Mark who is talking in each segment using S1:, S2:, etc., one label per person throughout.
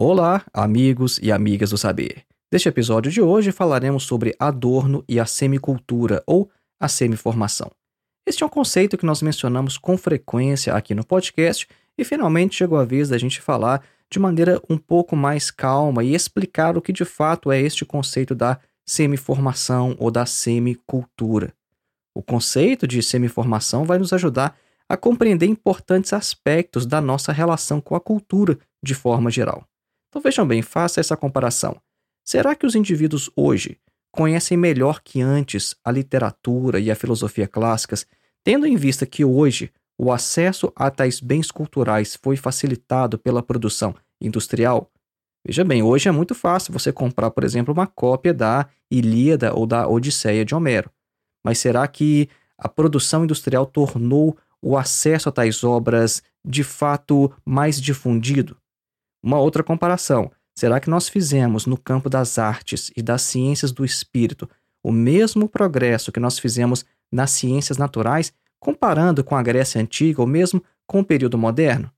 S1: Olá, amigos e amigas do saber. Neste episódio de hoje falaremos sobre Adorno e a semicultura ou a semiformação. Este é um conceito que nós mencionamos com frequência aqui no podcast e finalmente chegou a vez da gente falar de maneira um pouco mais calma e explicar o que de fato é este conceito da semiformação ou da semicultura. O conceito de semiformação vai nos ajudar a compreender importantes aspectos da nossa relação com a cultura de forma geral. Então vejam bem, faça essa comparação. Será que os indivíduos hoje conhecem melhor que antes a literatura e a filosofia clássicas, tendo em vista que hoje o acesso a tais bens culturais foi facilitado pela produção industrial? Veja bem, hoje é muito fácil você comprar, por exemplo, uma cópia da Ilíada ou da Odisseia de Homero. Mas será que a produção industrial tornou o acesso a tais obras de fato mais difundido? Uma outra comparação: será que nós fizemos no campo das artes e das ciências do espírito o mesmo progresso que nós fizemos nas ciências naturais, comparando com a Grécia Antiga ou mesmo com o período moderno?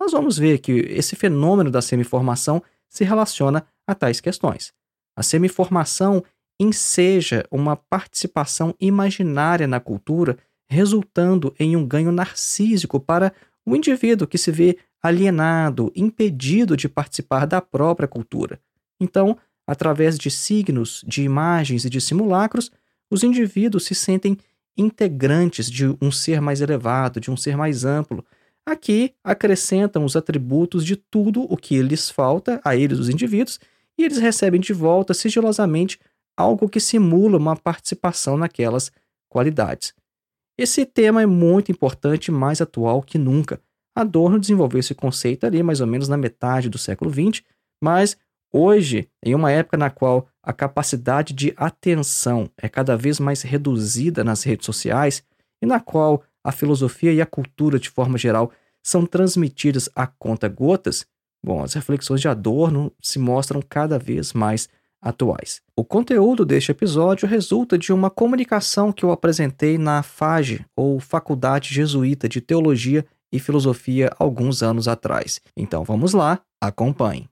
S1: Nós vamos ver que esse fenômeno da semiformação se relaciona a tais questões. A semiformação enseja uma participação imaginária na cultura, resultando em um ganho narcísico para o indivíduo que se vê alienado, impedido de participar da própria cultura. Então, através de signos, de imagens e de simulacros, os indivíduos se sentem integrantes de um ser mais elevado, de um ser mais amplo. Aqui acrescentam os atributos de tudo o que lhes falta a eles, os indivíduos, e eles recebem de volta sigilosamente algo que simula uma participação naquelas qualidades. Esse tema é muito importante e mais atual que nunca. Adorno desenvolveu esse conceito ali mais ou menos na metade do século XX, mas hoje, em uma época na qual a capacidade de atenção é cada vez mais reduzida nas redes sociais e na qual a filosofia e a cultura de forma geral são transmitidas a conta gotas, bom, as reflexões de Adorno se mostram cada vez mais atuais. O conteúdo deste episódio resulta de uma comunicação que eu apresentei na FAGE, ou Faculdade Jesuíta de Teologia e Filosofia, alguns anos atrás. Então vamos lá, acompanhe.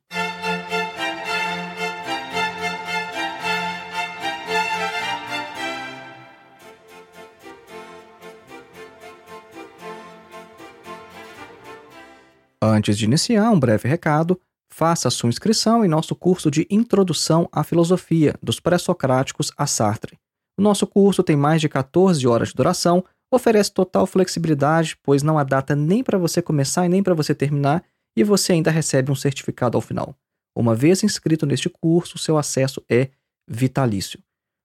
S1: Antes de iniciar, um breve recado. Faça sua inscrição em nosso curso de Introdução à Filosofia, dos Pré-Socráticos a Sartre. O nosso curso tem mais de 14 horas de duração, oferece total flexibilidade, pois não há data nem para você começar e nem para você terminar, e você ainda recebe um certificado ao final. Uma vez inscrito neste curso, seu acesso é vitalício.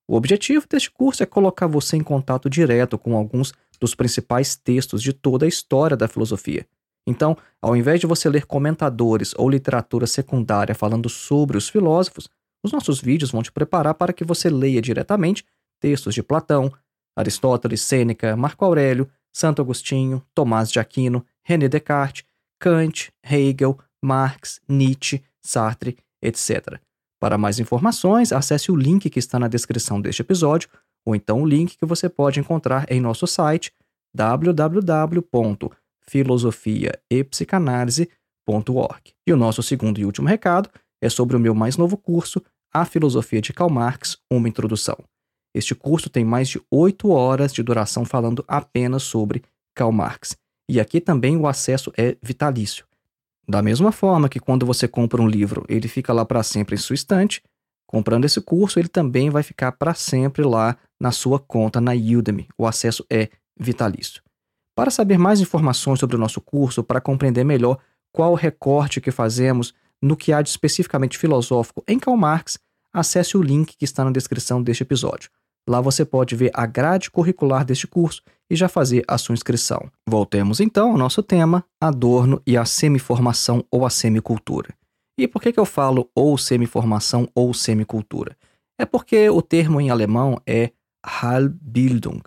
S1: O objetivo deste curso é colocar você em contato direto com alguns dos principais textos de toda a história da filosofia. Então, ao invés de você ler comentadores ou literatura secundária falando sobre os filósofos, os nossos vídeos vão te preparar para que você leia diretamente textos de Platão, Aristóteles, Sêneca, Marco Aurélio, Santo Agostinho, Tomás de Aquino, René Descartes, Kant, Hegel, Marx, Nietzsche, Sartre, etc. Para mais informações, acesse o link que está na descrição deste episódio ou então o link que você pode encontrar em nosso site www filosofiaepsicanalise.org. E o nosso segundo e último recado é sobre o meu mais novo curso, A Filosofia de Karl Marx, uma introdução. Este curso tem mais de oito horas de duração falando apenas sobre Karl Marx. E aqui também o acesso é vitalício. Da mesma forma que quando você compra um livro, ele fica lá para sempre em sua estante, comprando esse curso, ele também vai ficar para sempre lá na sua conta na Udemy. O acesso é vitalício. Para saber mais informações sobre o nosso curso, para compreender melhor qual recorte que fazemos no que há de especificamente filosófico em Karl Marx, acesse o link que está na descrição deste episódio. Lá você pode ver a grade curricular deste curso e já fazer a sua inscrição. Voltemos então ao nosso tema, Adorno e a semiformação ou a semicultura. E por que, que eu falo ou semiformação ou semicultura? É porque o termo em alemão é Halbbildung.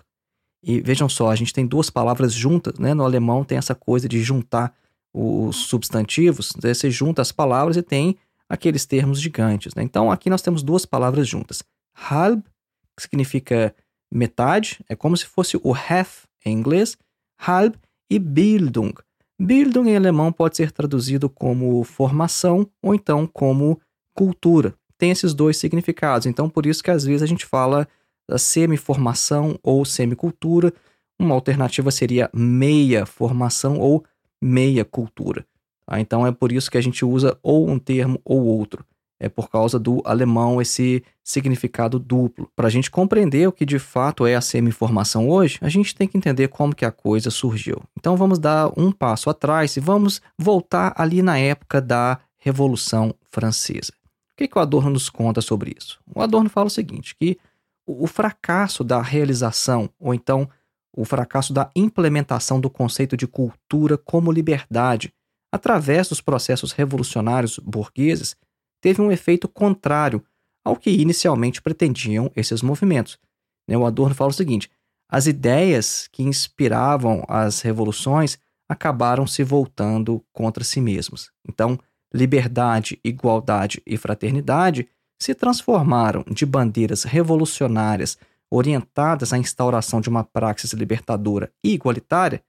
S1: E vejam só, a gente tem duas palavras juntas, né? No alemão tem essa coisa de juntar os substantivos, né? você junta as palavras e tem aqueles termos gigantes. Né? Então aqui nós temos duas palavras juntas. Halb, que significa metade, é como se fosse o half em inglês, halb, e Bildung. Bildung em alemão pode ser traduzido como formação ou então como cultura. Tem esses dois significados, então por isso que às vezes a gente fala da semi-formação ou semicultura. Uma alternativa seria meia formação ou meia cultura. Tá? Então é por isso que a gente usa ou um termo ou outro. É por causa do alemão esse significado duplo. Para a gente compreender o que de fato é a semi-formação hoje, a gente tem que entender como que a coisa surgiu. Então vamos dar um passo atrás e vamos voltar ali na época da Revolução Francesa. O que, que o Adorno nos conta sobre isso? O Adorno fala o seguinte, que o fracasso da realização, ou então o fracasso da implementação do conceito de cultura como liberdade, através dos processos revolucionários burgueses, teve um efeito contrário ao que inicialmente pretendiam esses movimentos. Né, o Adorno fala o seguinte: as ideias que inspiravam as revoluções acabaram se voltando contra si mesmos. Então, liberdade, igualdade e fraternidade se transformaram de bandeiras revolucionárias orientadas à instauração de uma praxis libertadora e igualitária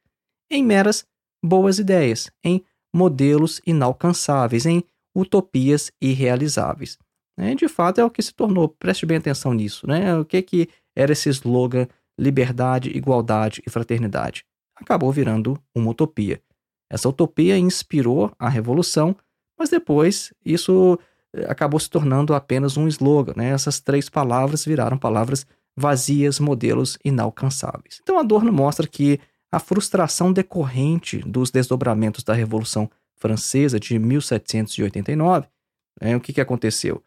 S1: em meras boas ideias, em modelos inalcançáveis, em utopias irrealizáveis. É, de fato, é o que se tornou, preste bem atenção nisso, né? O que, que era esse slogan liberdade, igualdade e fraternidade? Acabou virando uma utopia. Essa utopia inspirou a revolução, mas depois isso eh, acabou se tornando apenas um slogan. Né? Essas três palavras viraram palavras vazias, modelos inalcançáveis. Então Adorno mostra que a frustração decorrente dos desdobramentos da Revolução Francesa de 1789, né, o que, que aconteceu?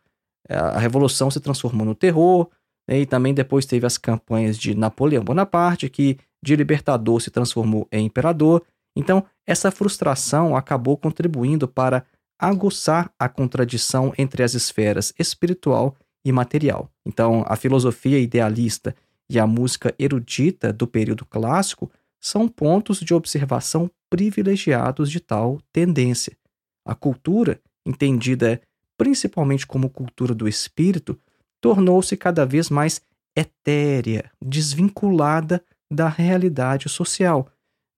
S1: É, a Revolução se transformou no terror, né, e também depois teve as campanhas de Napoleão Bonaparte, que de libertador se transformou em imperador. Então, essa frustração acabou contribuindo para aguçar a contradição entre as esferas espiritual e material. Então, a filosofia idealista e a música erudita do período clássico são pontos de observação privilegiados de tal tendência. A cultura, entendida principalmente como cultura do espírito, tornou-se cada vez mais etérea, desvinculada da realidade social,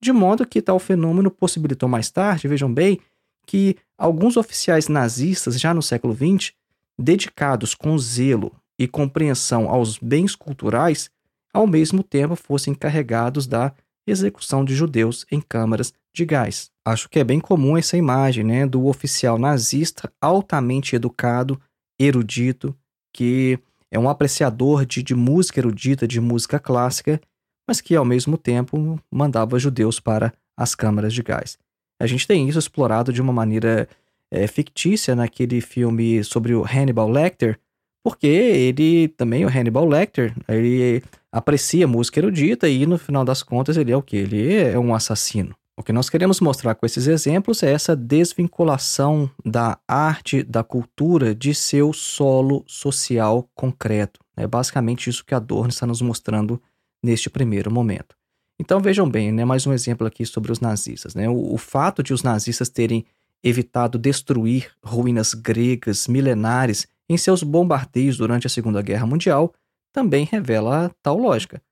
S1: de modo que tal fenômeno possibilitou mais tarde, vejam bem, que alguns oficiais nazistas, já no século XX, dedicados com zelo e compreensão aos bens culturais, ao mesmo tempo fossem encarregados da execução de judeus em câmaras de gás. Acho que é bem comum essa imagem né, do oficial nazista altamente educado, erudito, que é um apreciador de, de música erudita, de música clássica, mas que ao mesmo tempo mandava judeus para as câmaras de gás. A gente tem isso explorado de uma maneira é, fictícia naquele filme sobre o Hannibal Lecter, porque ele também, o Hannibal Lecter, ele aprecia música erudita e no final das contas ele é o que? Ele é um assassino. O que nós queremos mostrar com esses exemplos é essa desvinculação da arte, da cultura, de seu solo social concreto. É basicamente isso que Adorno está nos mostrando neste primeiro momento. Então vejam bem, né, mais um exemplo aqui sobre os nazistas. Né? O, o fato de os nazistas terem evitado destruir ruínas gregas milenares em seus bombardeios durante a Segunda Guerra Mundial também revela tal lógica.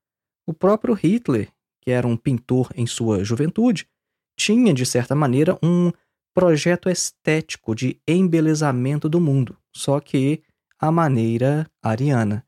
S1: O próprio Hitler, que era um pintor em sua juventude, tinha, de certa maneira, um projeto estético de embelezamento do mundo, só que à maneira ariana.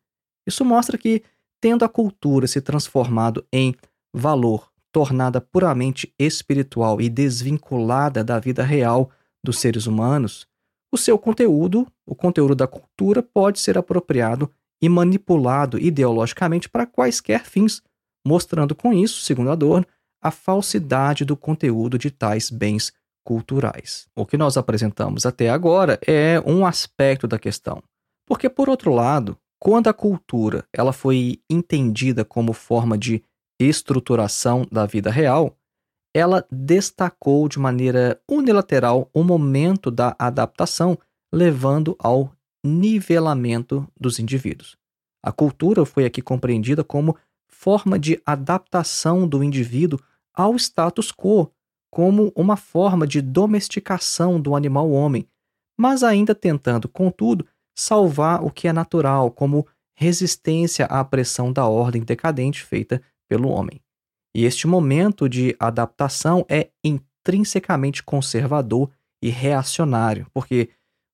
S1: Isso mostra que, tendo a cultura se transformado em valor, tornada puramente espiritual e desvinculada da vida real dos seres humanos, o seu conteúdo, o conteúdo da cultura, pode ser apropriado e manipulado ideologicamente para quaisquer fins, mostrando com isso, segundo Adorno, a falsidade do conteúdo de tais bens culturais. O que nós apresentamos até agora é um aspecto da questão. Porque, por outro lado, quando a cultura ela foi entendida como forma de estruturação da vida real, ela destacou de maneira unilateral o momento da adaptação, levando ao nivelamento dos indivíduos. A cultura foi aqui compreendida como forma de adaptação do indivíduo ao status quo, como uma forma de domesticação do animal homem, mas ainda tentando, contudo, salvar o que é natural, como resistência à pressão da ordem decadente feita pelo homem. E este momento de adaptação é intrinsecamente conservador e reacionário, porque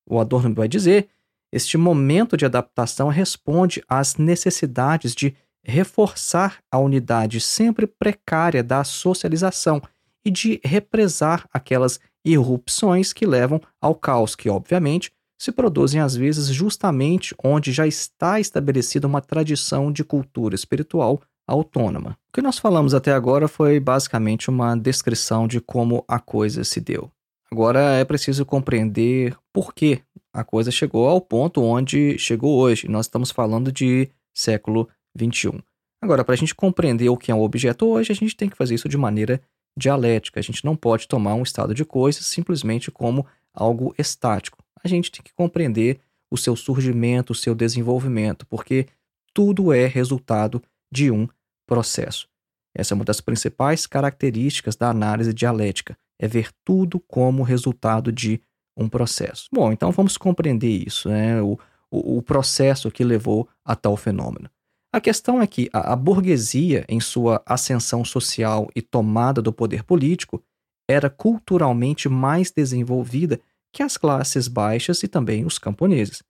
S1: o Adorno vai dizer, este momento de adaptação responde às necessidades de reforçar a unidade sempre precária da socialização e de represar aquelas irrupções que levam ao caos, que, obviamente, se produzem às vezes justamente onde já está estabelecida uma tradição de cultura espiritual autônoma. O que nós falamos até agora foi basicamente uma descrição de como a coisa se deu. Agora é preciso compreender por que a coisa chegou ao ponto onde chegou hoje. Nós estamos falando de século 21. Agora, para a gente compreender o que é um objeto hoje, a gente tem que fazer isso de maneira dialética. A gente não pode tomar um estado de coisas simplesmente como algo estático. A gente tem que compreender o seu surgimento, o seu desenvolvimento, porque tudo é resultado de um processo. Essa é uma das principais características da análise dialética, é ver tudo como resultado de um processo. Bom, então vamos compreender isso, né? o, o, o processo que levou a tal fenômeno. A questão é que a, a burguesia, em sua ascensão social e tomada do poder político, era culturalmente mais desenvolvida que as classes baixas e também os camponeses.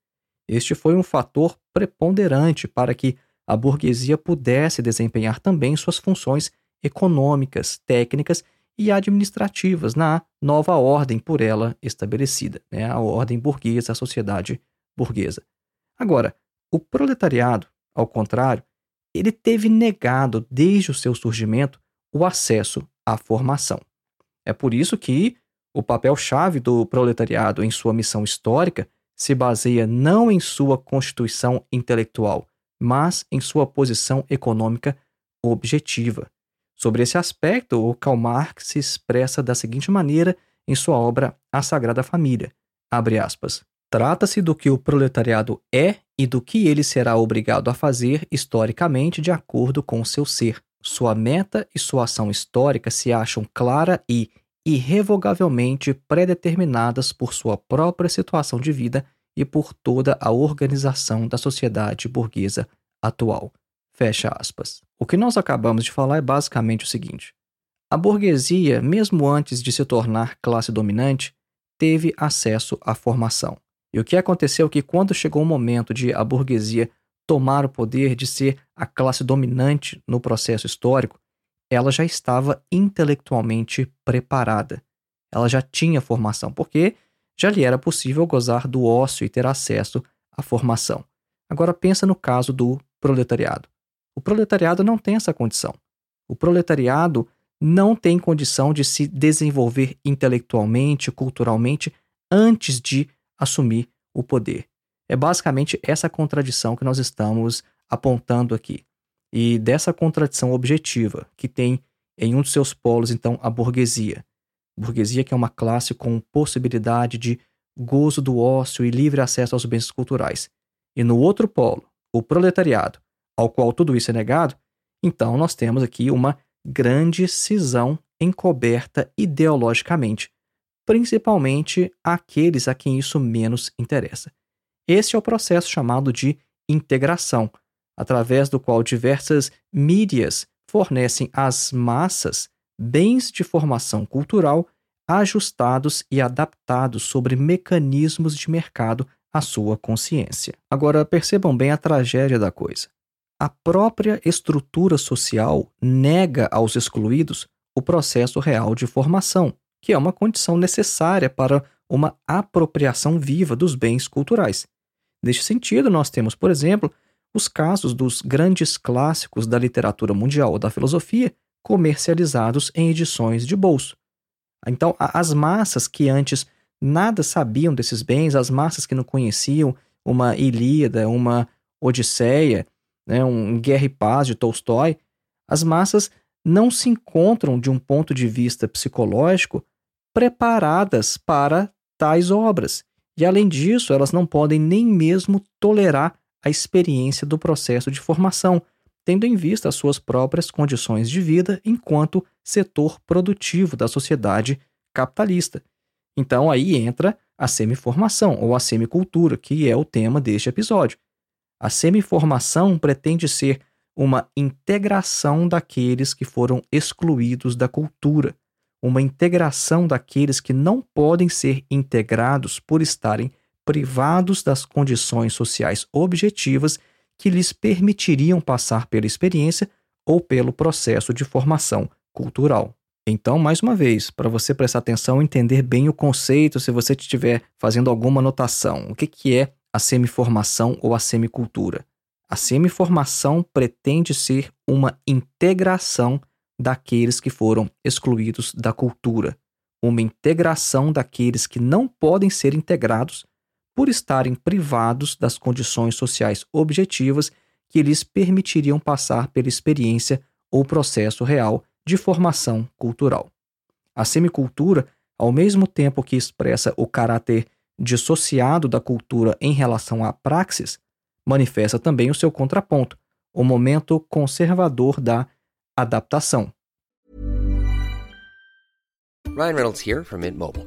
S1: Este foi um fator preponderante para que a burguesia pudesse desempenhar também suas funções econômicas, técnicas e administrativas na nova ordem por ela estabelecida, né? a ordem burguesa, a sociedade burguesa. Agora, o proletariado, ao contrário, ele teve negado desde o seu surgimento o acesso à formação. É por isso que o papel-chave do proletariado em sua missão histórica se baseia não em sua constituição intelectual, mas em sua posição econômica objetiva. Sobre esse aspecto, o Karl Marx se expressa da seguinte maneira em sua obra A Sagrada Família. Trata-se do que o proletariado é e do que ele será obrigado a fazer historicamente de acordo com seu ser. Sua meta e sua ação histórica se acham clara e irrevogavelmente predeterminadas por sua própria situação de vida e por toda a organização da sociedade burguesa atual. Fecha aspas. O que nós acabamos de falar é basicamente o seguinte: a burguesia, mesmo antes de se tornar classe dominante, teve acesso à formação. E o que aconteceu é que, quando chegou o momento de a burguesia tomar o poder de ser a classe dominante no processo histórico, ela já estava intelectualmente preparada. Ela já tinha formação, porque já lhe era possível gozar do ócio e ter acesso à formação. Agora pensa no caso do proletariado. O proletariado não tem essa condição. O proletariado não tem condição de se desenvolver intelectualmente, culturalmente, antes de assumir o poder. É basicamente essa contradição que nós estamos apontando aqui. E dessa contradição objetiva, que tem em um de seus polos, então, a burguesia, burguesia que é uma classe com possibilidade de gozo do ócio e livre acesso aos bens culturais. E no outro polo, o proletariado, ao qual tudo isso é negado, então nós temos aqui uma grande cisão encoberta ideologicamente, principalmente aqueles a quem isso menos interessa. Este é o processo chamado de integração, através do qual diversas mídias fornecem às massas bens de formação cultural ajustados e adaptados sobre mecanismos de mercado à sua consciência. Agora, percebam bem a tragédia da coisa. A própria estrutura social nega aos excluídos o processo real de formação, que é uma condição necessária para uma apropriação viva dos bens culturais. Neste sentido, nós temos, por exemplo, os casos dos grandes clássicos da literatura mundial ou da filosofia comercializados em edições de bolso. Então, as massas que antes nada sabiam desses bens, as massas que não conheciam uma Ilíada, uma Odisseia, né, um Guerra e Paz de Tolstói, As massas não se encontram, de um ponto de vista psicológico, preparadas para tais obras. E, além disso, elas não podem nem mesmo tolerar a experiência do processo de formação, tendo em vista as suas próprias condições de vida enquanto setor produtivo da sociedade capitalista. Então aí entra a semiformação ou a semicultura, que é o tema deste episódio. A semiformação pretende ser uma integração daqueles que foram excluídos da cultura, uma integração daqueles que não podem ser integrados por estarem privados das condições sociais objetivas que lhes permitiriam passar pela experiência ou pelo processo de formação cultural. Então, mais uma vez, para você prestar atenção e entender bem o conceito, se você estiver fazendo alguma anotação, o que, que é a semiformação ou a semicultura? A semiformação pretende ser uma integração daqueles que foram excluídos da cultura, uma integração daqueles que não podem ser integrados por estarem privados das condições sociais objetivas que lhes permitiriam passar pela experiência ou processo real de formação cultural. A semicultura, ao mesmo tempo que expressa o caráter dissociado da cultura em relação à praxis, manifesta também o seu contraponto, o momento conservador da adaptação.
S2: Ryan Reynolds here from Mint Mobile.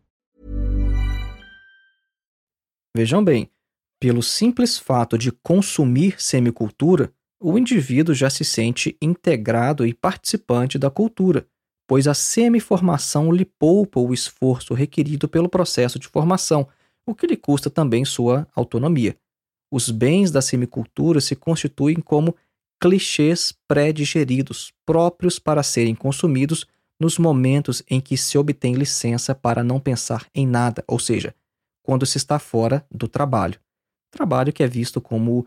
S1: Vejam bem, pelo simples fato de consumir semicultura, o indivíduo já se sente integrado e participante da cultura, pois a semiformação lhe poupa o esforço requerido pelo processo de formação, o que lhe custa também sua autonomia. Os bens da semicultura se constituem como clichês pré-digeridos, próprios para serem consumidos nos momentos em que se obtém licença para não pensar em nada, ou seja, quando se está fora do trabalho. Trabalho que é visto como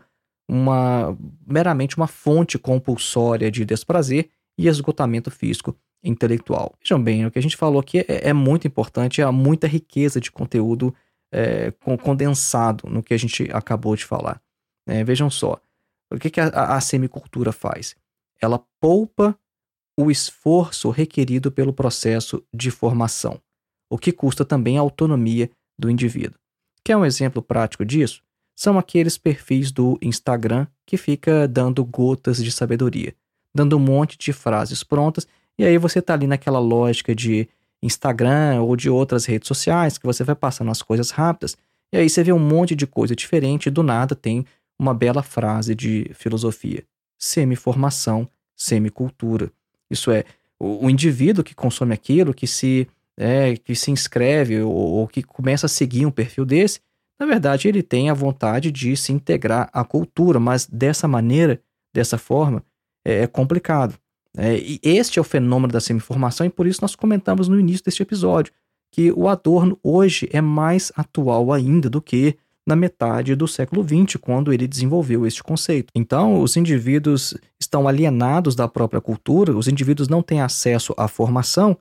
S1: uma meramente uma fonte compulsória de desprazer e esgotamento físico e intelectual. Vejam bem, o que a gente falou aqui é, é muito importante, há muita riqueza de conteúdo é, condensado no que a gente acabou de falar. É, vejam só, o que, que a, a semicultura faz? Ela poupa o esforço requerido pelo processo de formação, o que custa também a autonomia do indivíduo. Quer um exemplo prático disso? são aqueles perfis do Instagram que fica dando gotas de sabedoria, dando um monte de frases prontas, e aí você tá ali naquela lógica de Instagram ou de outras redes sociais que você vai passando as coisas rápidas, e aí você vê um monte de coisa diferente e do nada tem uma bela frase de filosofia. Semi-formação, semi-cultura. Isso é, o, indivíduo que consome aquilo, que se, é, que se inscreve ou, ou que começa a seguir um perfil desse, na verdade, ele tem a vontade de se integrar à cultura, mas dessa maneira, dessa forma, é, é complicado. É, e este é o fenômeno da semiformação, e por isso nós comentamos no início deste episódio que o Adorno hoje é mais atual ainda do que na metade do século XX, quando ele desenvolveu este conceito. Então, os indivíduos estão alienados da própria cultura, os indivíduos não têm acesso à formação,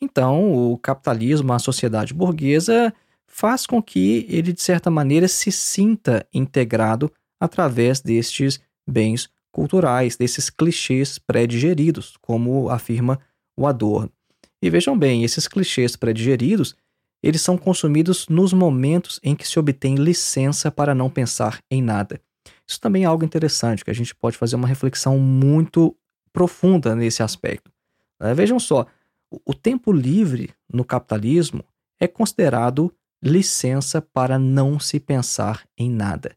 S1: então o capitalismo, a sociedade burguesa faz com que ele, de certa maneira, se sinta integrado através destes bens culturais, desses clichês pré-digeridos, como afirma o Adorno. E vejam bem, esses clichês pré-digeridos, eles são consumidos nos momentos em que se obtém licença para não pensar em nada. Isso também é algo interessante, que a gente pode fazer uma reflexão muito profunda nesse aspecto. Né? Vejam só, o tempo livre no capitalismo é considerado licença para não se pensar em nada.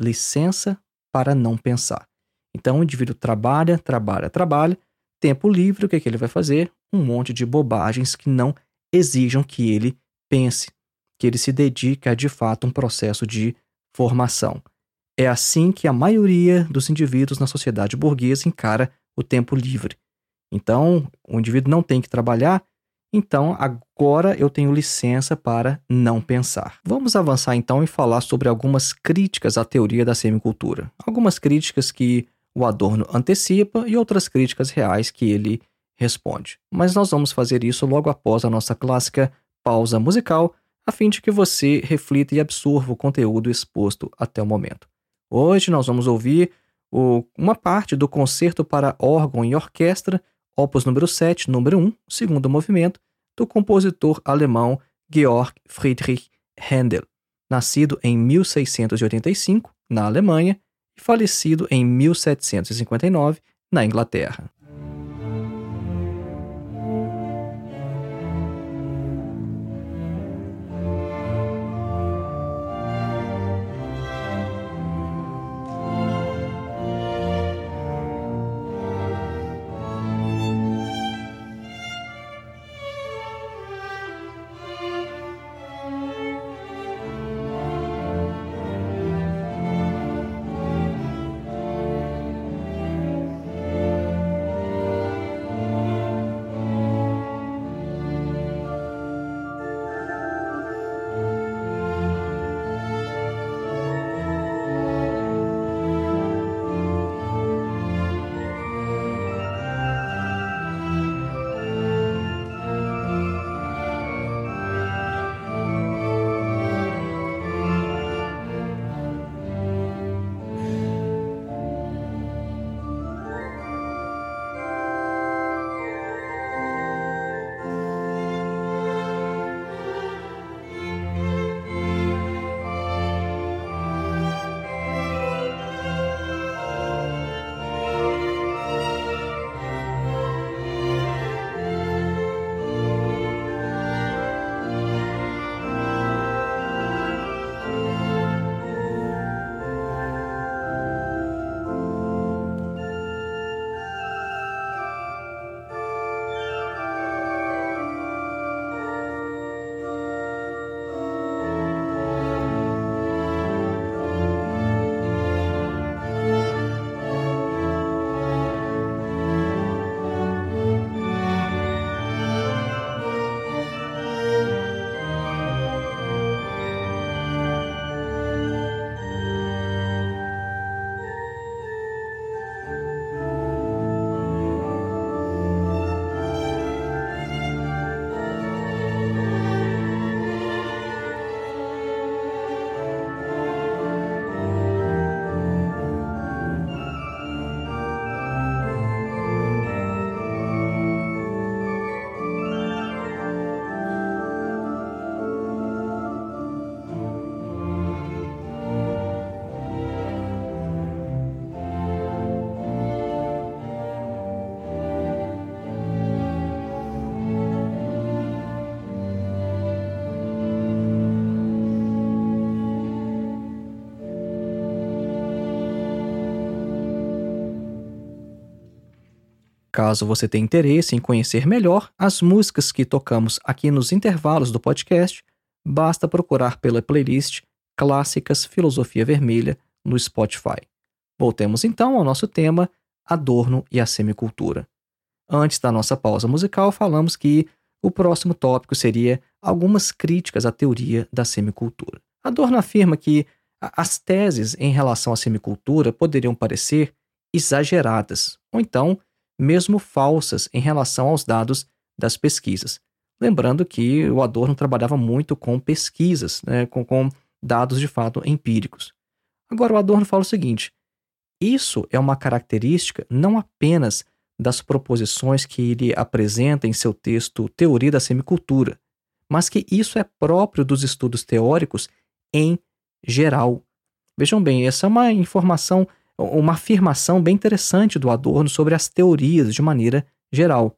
S1: Licença para não pensar. Então o indivíduo trabalha, trabalha, trabalha, tempo livre, o que, é que ele vai fazer? Um monte de bobagens que não exijam que ele pense, que ele se dedique a de fato um processo de formação. É assim que a maioria dos indivíduos na sociedade burguesa encara o tempo livre. Então, o indivíduo não tem que trabalhar, então agora eu tenho licença para não pensar. Vamos avançar então e falar sobre algumas críticas à teoria da semicultura. Algumas críticas que o Adorno antecipa e outras críticas reais que ele responde. Mas nós vamos fazer isso logo após a nossa clássica pausa musical, a fim de que você reflita e absorva o conteúdo exposto até o momento. Hoje nós vamos ouvir o, uma parte do concerto para órgão e orquestra, opus número 7, número 1, segundo movimento, do compositor alemão Georg Friedrich Händel, nascido em 1685 na Alemanha e falecido em 1759 na Inglaterra. Caso você tenha interesse em conhecer melhor as músicas que tocamos aqui nos intervalos do podcast, basta procurar pela playlist Clássicas Filosofia Vermelha no Spotify. Voltemos então ao nosso tema Adorno e a Semicultura. Antes da nossa pausa musical, falamos que o próximo tópico seria algumas críticas à teoria da semicultura. Adorno afirma que as teses em relação à semicultura poderiam parecer exageradas, ou então mesmo falsas em relação aos dados das pesquisas. Lembrando que o Adorno trabalhava muito com pesquisas, né, com, com dados de fato empíricos. Agora, o Adorno fala o seguinte: isso é uma característica não apenas das proposições que ele apresenta em seu texto Teoria da Semicultura, mas que isso é próprio dos estudos teóricos em geral. Vejam bem, essa é uma informação uma afirmação bem interessante do Adorno sobre as teorias de maneira geral.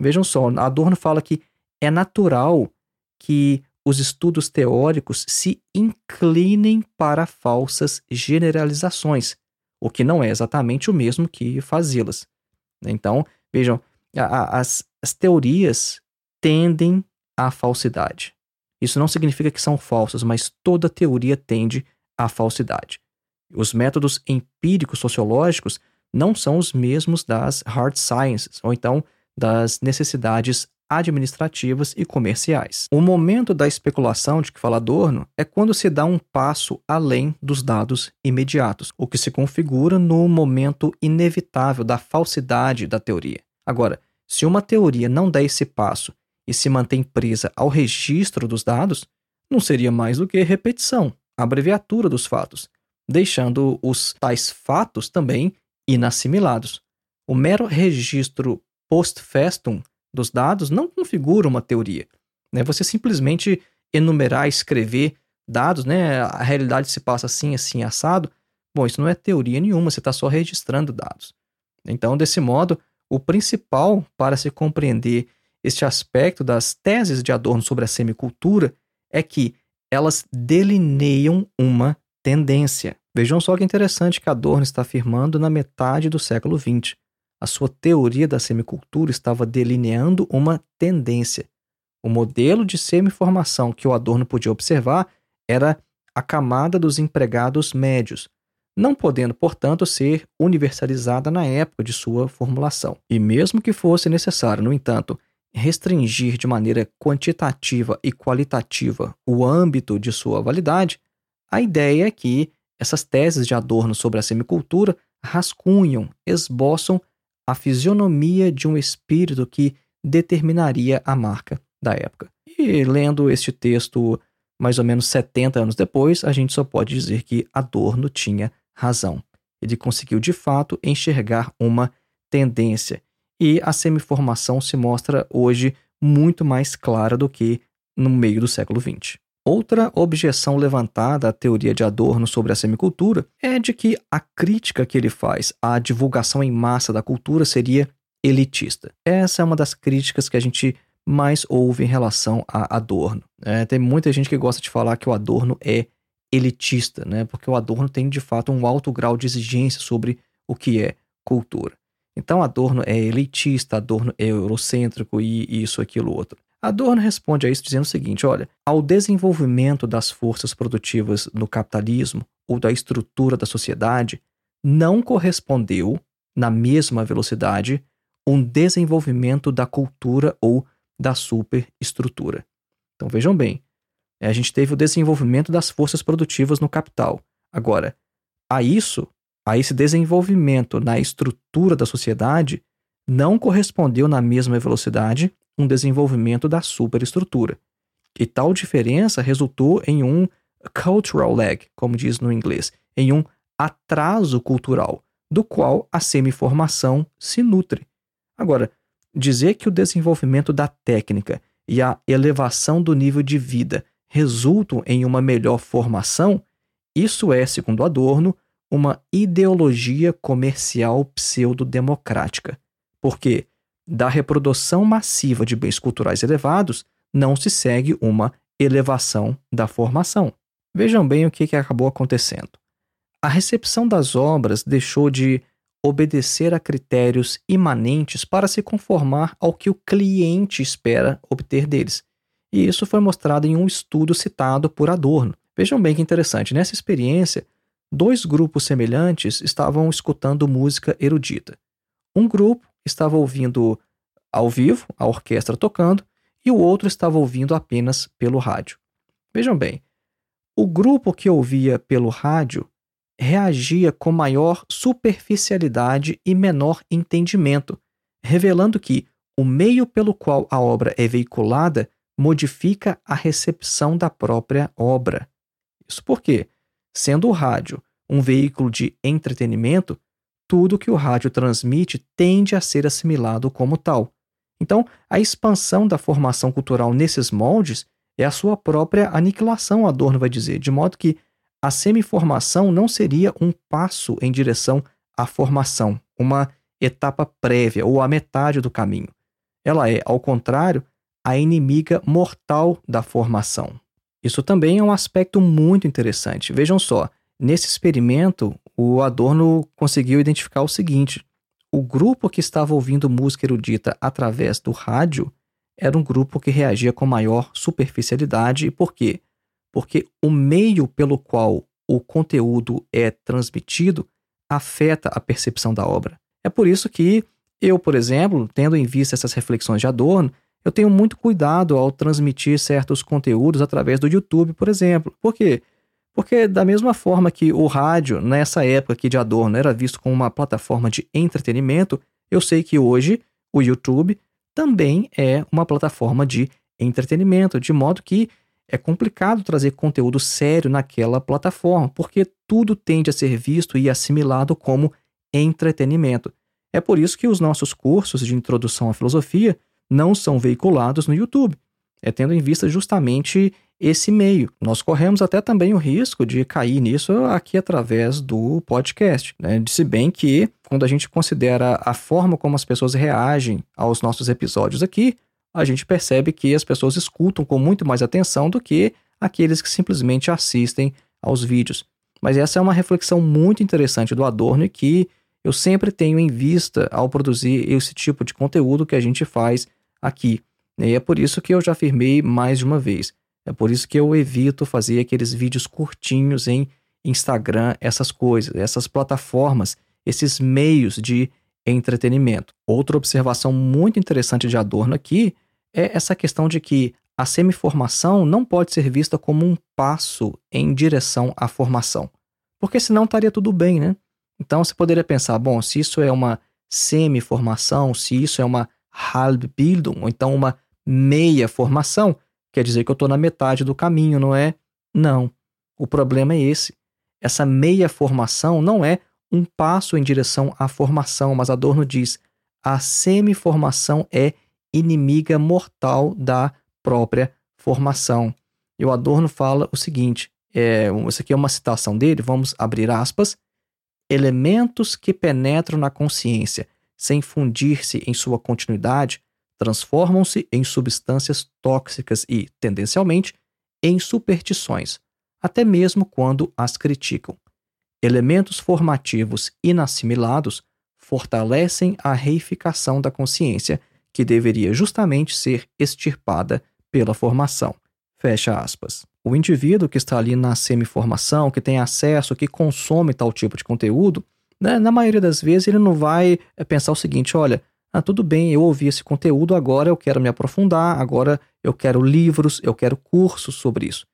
S1: Vejam só, Adorno fala que é natural que os estudos teóricos se inclinem para falsas generalizações, o que não é exatamente o mesmo que fazê-las. Então, vejam, a, a, as, as teorias tendem à falsidade. Isso não significa que são falsas, mas toda teoria tende à falsidade. Os métodos empíricos sociológicos não são os mesmos das hard sciences, ou então das necessidades administrativas e comerciais. O momento da especulação de que fala Adorno é quando se dá um passo além dos dados imediatos, o que se configura no momento inevitável da falsidade da teoria. Agora, se uma teoria não dá esse passo e se mantém presa ao registro dos dados, não seria mais do que repetição, abreviatura dos fatos, deixando os tais fatos também inassimilados. O mero registro post festum dos dados não configura uma teoria. Né? Você simplesmente enumerar, escrever dados, né? a realidade se passa assim, assim, assado. Bom, isso não é teoria nenhuma, você está só registrando dados. Então, desse modo, o principal para se compreender este aspecto das teses de Adorno sobre a semicultura é que elas delineiam uma tendência. Vejam só que interessante que Adorno está afirmando na metade do século XX. A sua teoria da semicultura estava delineando uma tendência. O modelo de semiformação que o Adorno podia observar era a camada dos empregados médios, não podendo, portanto, ser universalizada na época de sua formulação. E mesmo que fosse necessário, no entanto, restringir de maneira quantitativa e qualitativa o âmbito de sua validade, a ideia é que essas teses de Adorno sobre a semicultura rascunham, esboçam a fisionomia de um espírito que determinaria a marca da época. E lendo este texto mais ou menos 70 anos depois, a gente só pode dizer que Adorno tinha razão. Ele conseguiu de fato enxergar uma tendência e a semiformação se mostra hoje muito mais clara do que no meio do século XX. Outra objeção levantada à teoria de Adorno sobre a semicultura é de que a crítica que ele faz à divulgação em massa da cultura seria elitista. Essa é uma das críticas que a gente mais ouve em relação a Adorno. É, tem muita gente que gosta de falar que o Adorno é elitista, né? porque o Adorno tem de fato um alto grau de exigência sobre o que é cultura. Então Adorno é elitista, Adorno é eurocêntrico e isso, aquilo, outro. Adorno responde a isso dizendo o seguinte: olha, ao desenvolvimento das forças produtivas no capitalismo ou da estrutura da sociedade, não correspondeu, na mesma velocidade, um desenvolvimento da cultura ou da superestrutura. Então vejam bem, a gente teve o desenvolvimento das forças produtivas no capital. Agora, a isso a esse desenvolvimento na estrutura da sociedade não correspondeu na mesma velocidade um desenvolvimento da superestrutura. E tal diferença resultou em um cultural lag, como diz no inglês, em um atraso cultural, do qual a semiformação se nutre. Agora, dizer que o desenvolvimento da técnica e a elevação do nível de vida resultam em uma melhor formação, isso é, segundo Adorno, uma ideologia comercial pseudo-democrática, porque da reprodução massiva de bens culturais elevados não se segue uma elevação da formação. Vejam bem o que, que acabou acontecendo. A recepção das obras deixou de obedecer a critérios imanentes para se conformar ao que o cliente espera obter deles. E isso foi mostrado em um estudo citado por Adorno. Vejam bem que interessante, nessa experiência, dois grupos semelhantes estavam escutando música erudita. Um grupo estava ouvindo ao vivo, a orquestra tocando, e o outro estava ouvindo apenas pelo rádio. Vejam bem, o grupo que ouvia pelo rádio reagia com maior superficialidade e menor entendimento, revelando que o meio pelo qual a obra é veiculada modifica a recepção da própria obra. Isso porque, Sendo o rádio um veículo de entretenimento, tudo que o rádio transmite tende a ser assimilado como tal. Então, a expansão da formação cultural nesses moldes é a sua própria aniquilação, Adorno vai dizer, de modo que a semiformação não seria um passo em direção à formação, uma etapa prévia ou a metade do caminho. Ela é, ao contrário, a inimiga mortal da formação. Isso também é um aspecto muito interessante. Vejam só, nesse experimento, o Adorno conseguiu identificar o seguinte: o grupo que estava ouvindo música erudita através do rádio era um grupo que reagia com maior superficialidade. Por quê? Porque o meio pelo qual o conteúdo é transmitido afeta a percepção da obra. É por isso que eu, por exemplo, tendo em vista essas reflexões de Adorno, eu tenho muito cuidado ao transmitir certos conteúdos através do YouTube, por exemplo. Por quê? Porque da mesma forma que o rádio, nessa época aqui de Adorno, era visto como uma plataforma de entretenimento, eu sei que hoje o YouTube também é uma plataforma de entretenimento, de modo que é complicado trazer conteúdo sério naquela plataforma, porque tudo tende a ser visto e assimilado como entretenimento. É por isso que os nossos cursos de introdução à filosofia não são veiculados no YouTube, é tendo em vista justamente esse meio. Nós corremos até também o risco de cair nisso aqui através do podcast. Né? Se bem que, quando a gente considera a forma como as pessoas reagem aos nossos episódios aqui, a gente percebe que as pessoas escutam com muito mais atenção do que aqueles que simplesmente assistem aos vídeos. Mas essa é uma reflexão muito interessante do Adorno e que eu sempre tenho em vista ao produzir esse tipo de conteúdo que a gente faz aqui. E é por isso que eu já afirmei mais de uma vez. É por isso que eu evito fazer aqueles vídeos curtinhos em Instagram, essas coisas, essas plataformas, esses meios de entretenimento. Outra observação muito interessante de Adorno aqui é essa questão de que a semiformação não pode ser vista como um passo em direção à formação, porque senão estaria tudo bem, né? Então você poderia pensar, bom, se isso é uma semi-formação, se isso é uma Halbbildung, ou então uma meia formação, quer dizer que eu estou na metade do caminho, não é? Não. O problema é esse. Essa meia formação não é um passo em direção à formação, mas Adorno diz: a semi-formação é inimiga mortal da própria formação. E o Adorno fala o seguinte: é, isso aqui é uma citação dele, vamos abrir aspas. Elementos que penetram na consciência sem fundir-se em sua continuidade transformam-se em substâncias tóxicas e, tendencialmente, em superstições, até mesmo quando as criticam. Elementos formativos inassimilados fortalecem a reificação da consciência, que deveria justamente ser extirpada pela formação. Fecha aspas. O indivíduo que está ali na semiformação, que tem acesso, que consome tal tipo de conteúdo, né, na maioria das vezes ele não vai eh, pensar o seguinte: olha, ah, tudo bem, eu ouvi esse conteúdo, agora eu quero me aprofundar, agora eu quero livros, eu quero cursos sobre isso.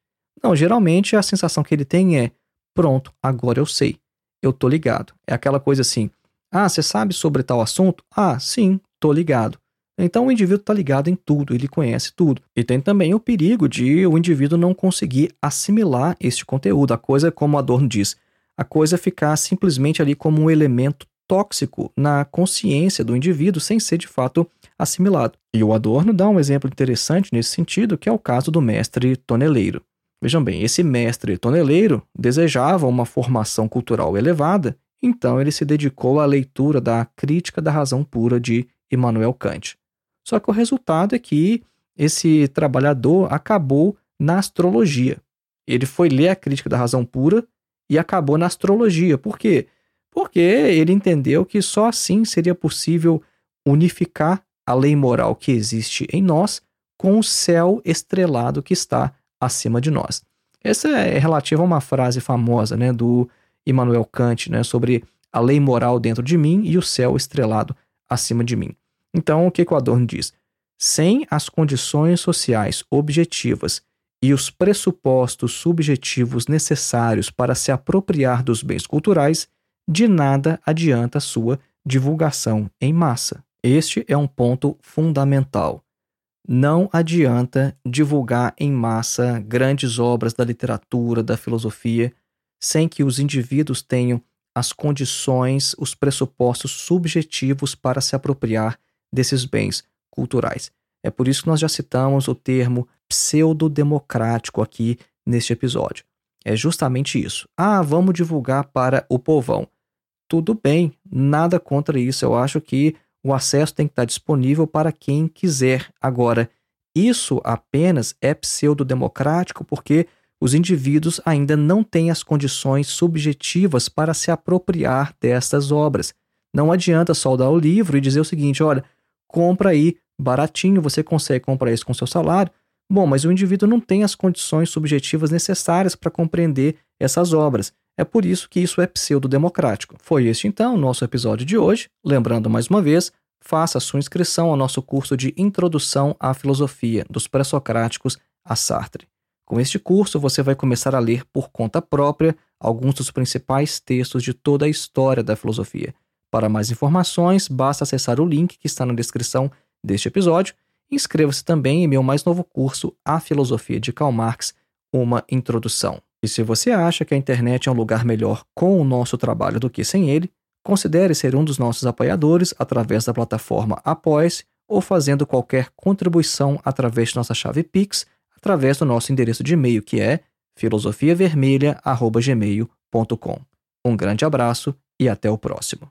S1: Não, geralmente a sensação que ele tem é: pronto, agora eu sei, eu tô ligado. É aquela coisa assim: ah, você sabe sobre tal assunto? Ah, sim, tô ligado. Então o indivíduo está ligado em tudo, ele conhece tudo. E tem também o perigo de o indivíduo não conseguir assimilar este conteúdo. A coisa, como Adorno diz, a coisa ficar simplesmente ali como um elemento tóxico na consciência do indivíduo sem ser de fato assimilado. E o Adorno dá um exemplo interessante nesse sentido, que é o caso do mestre toneleiro. Vejam bem, esse mestre toneleiro desejava uma formação cultural elevada, então ele se dedicou à leitura da Crítica da Razão Pura de Immanuel Kant. Só que o resultado é que esse trabalhador acabou na astrologia. Ele foi ler a Crítica da Razão Pura e acabou na astrologia. Por quê? Porque ele entendeu que só assim seria possível unificar a lei moral que existe em nós com o céu estrelado que está acima de nós. Essa é relativa a uma frase famosa né, do Immanuel Kant né, sobre a lei moral dentro de mim e o céu estrelado acima de mim. Então, o que, que o Adorno diz? Sem as condições sociais objetivas e os pressupostos subjetivos necessários para se apropriar dos bens culturais, de nada adianta sua divulgação em massa. Este é um ponto fundamental. Não adianta divulgar em massa grandes obras da literatura, da filosofia, sem que os indivíduos tenham as condições, os pressupostos subjetivos para se apropriar desses bens culturais. É por isso que nós já citamos o termo pseudo-democrático aqui neste episódio. É justamente isso. Ah, vamos divulgar para o povão tudo bem, nada contra isso. Eu acho que o acesso tem que estar disponível para quem quiser. Agora, isso apenas é pseudo-democrático porque os indivíduos ainda não têm as condições subjetivas para se apropriar destas obras. Não adianta só dar o livro e dizer o seguinte: olha, compra aí baratinho, você consegue comprar isso com seu salário. Bom, mas o indivíduo não tem as condições subjetivas necessárias para compreender essas obras. É por isso que isso é pseudo-democrático. Foi este então o nosso episódio de hoje. Lembrando mais uma vez, faça sua inscrição ao nosso curso de Introdução à Filosofia, dos Pré-Socráticos a Sartre. Com este curso, você vai começar a ler por conta própria alguns dos principais textos de toda a história da filosofia. Para mais informações, basta acessar o link que está na descrição deste episódio. Inscreva-se também em meu mais novo curso, A Filosofia de Karl Marx, uma introdução. E se você acha que a internet é um lugar melhor com o nosso trabalho do que sem ele, considere ser um dos nossos apoiadores através da plataforma Apoia-se ou fazendo qualquer contribuição através de nossa chave Pix, através do nosso endereço de e-mail que é filosofiavermelha@gmail.com. Um grande abraço e até o próximo.